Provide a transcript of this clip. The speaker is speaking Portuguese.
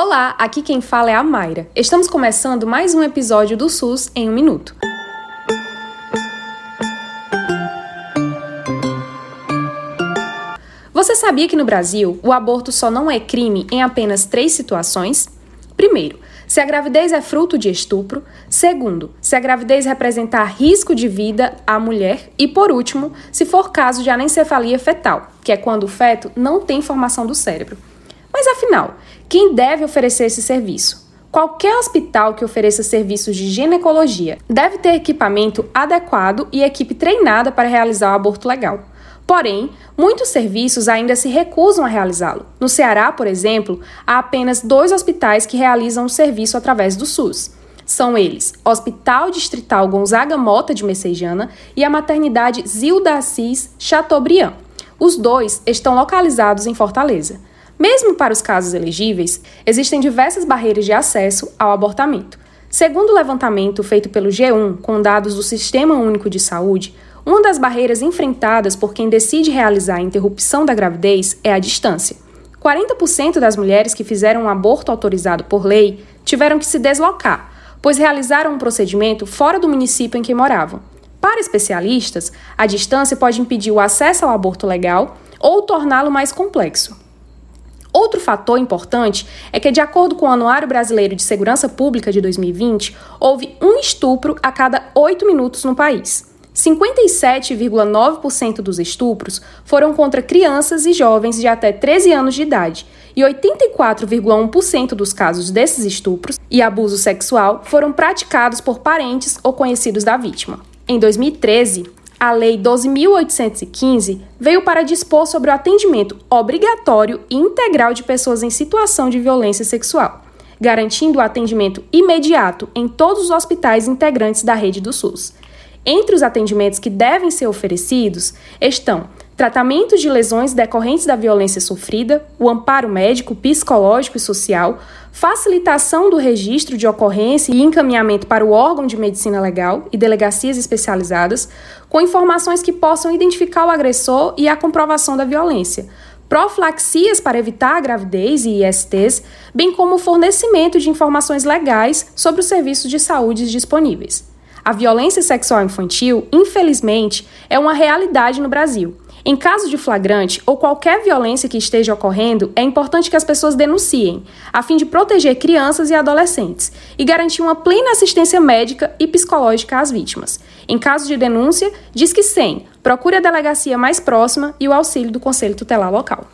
Olá, aqui quem fala é a Mayra. Estamos começando mais um episódio do SUS em um minuto. Você sabia que no Brasil o aborto só não é crime em apenas três situações? Primeiro, se a gravidez é fruto de estupro. Segundo, se a gravidez representar risco de vida à mulher. E por último, se for caso de anencefalia fetal, que é quando o feto não tem formação do cérebro. Mas afinal, quem deve oferecer esse serviço? Qualquer hospital que ofereça serviços de ginecologia deve ter equipamento adequado e equipe treinada para realizar o aborto legal. Porém, muitos serviços ainda se recusam a realizá-lo. No Ceará, por exemplo, há apenas dois hospitais que realizam o serviço através do SUS. São eles Hospital Distrital Gonzaga Mota de Messejana e a Maternidade Zilda Assis Chateaubriand. Os dois estão localizados em Fortaleza. Mesmo para os casos elegíveis, existem diversas barreiras de acesso ao abortamento. Segundo o levantamento feito pelo G1 com dados do Sistema Único de Saúde, uma das barreiras enfrentadas por quem decide realizar a interrupção da gravidez é a distância. 40% das mulheres que fizeram um aborto autorizado por lei tiveram que se deslocar, pois realizaram um procedimento fora do município em que moravam. Para especialistas, a distância pode impedir o acesso ao aborto legal ou torná-lo mais complexo. Outro fator importante é que, de acordo com o Anuário Brasileiro de Segurança Pública de 2020, houve um estupro a cada oito minutos no país. 57,9% dos estupros foram contra crianças e jovens de até 13 anos de idade, e 84,1% dos casos desses estupros e abuso sexual foram praticados por parentes ou conhecidos da vítima. Em 2013, a Lei 12.815 veio para dispor sobre o atendimento obrigatório e integral de pessoas em situação de violência sexual, garantindo o atendimento imediato em todos os hospitais integrantes da rede do SUS. Entre os atendimentos que devem ser oferecidos estão tratamento de lesões decorrentes da violência sofrida, o amparo médico, psicológico e social, facilitação do registro de ocorrência e encaminhamento para o órgão de medicina legal e delegacias especializadas, com informações que possam identificar o agressor e a comprovação da violência, profilaxias para evitar a gravidez e ISTs, bem como o fornecimento de informações legais sobre os serviços de saúde disponíveis. A violência sexual infantil, infelizmente, é uma realidade no Brasil. Em caso de flagrante ou qualquer violência que esteja ocorrendo, é importante que as pessoas denunciem, a fim de proteger crianças e adolescentes e garantir uma plena assistência médica e psicológica às vítimas. Em caso de denúncia, diz que 100, procure a delegacia mais próxima e o auxílio do Conselho Tutelar local.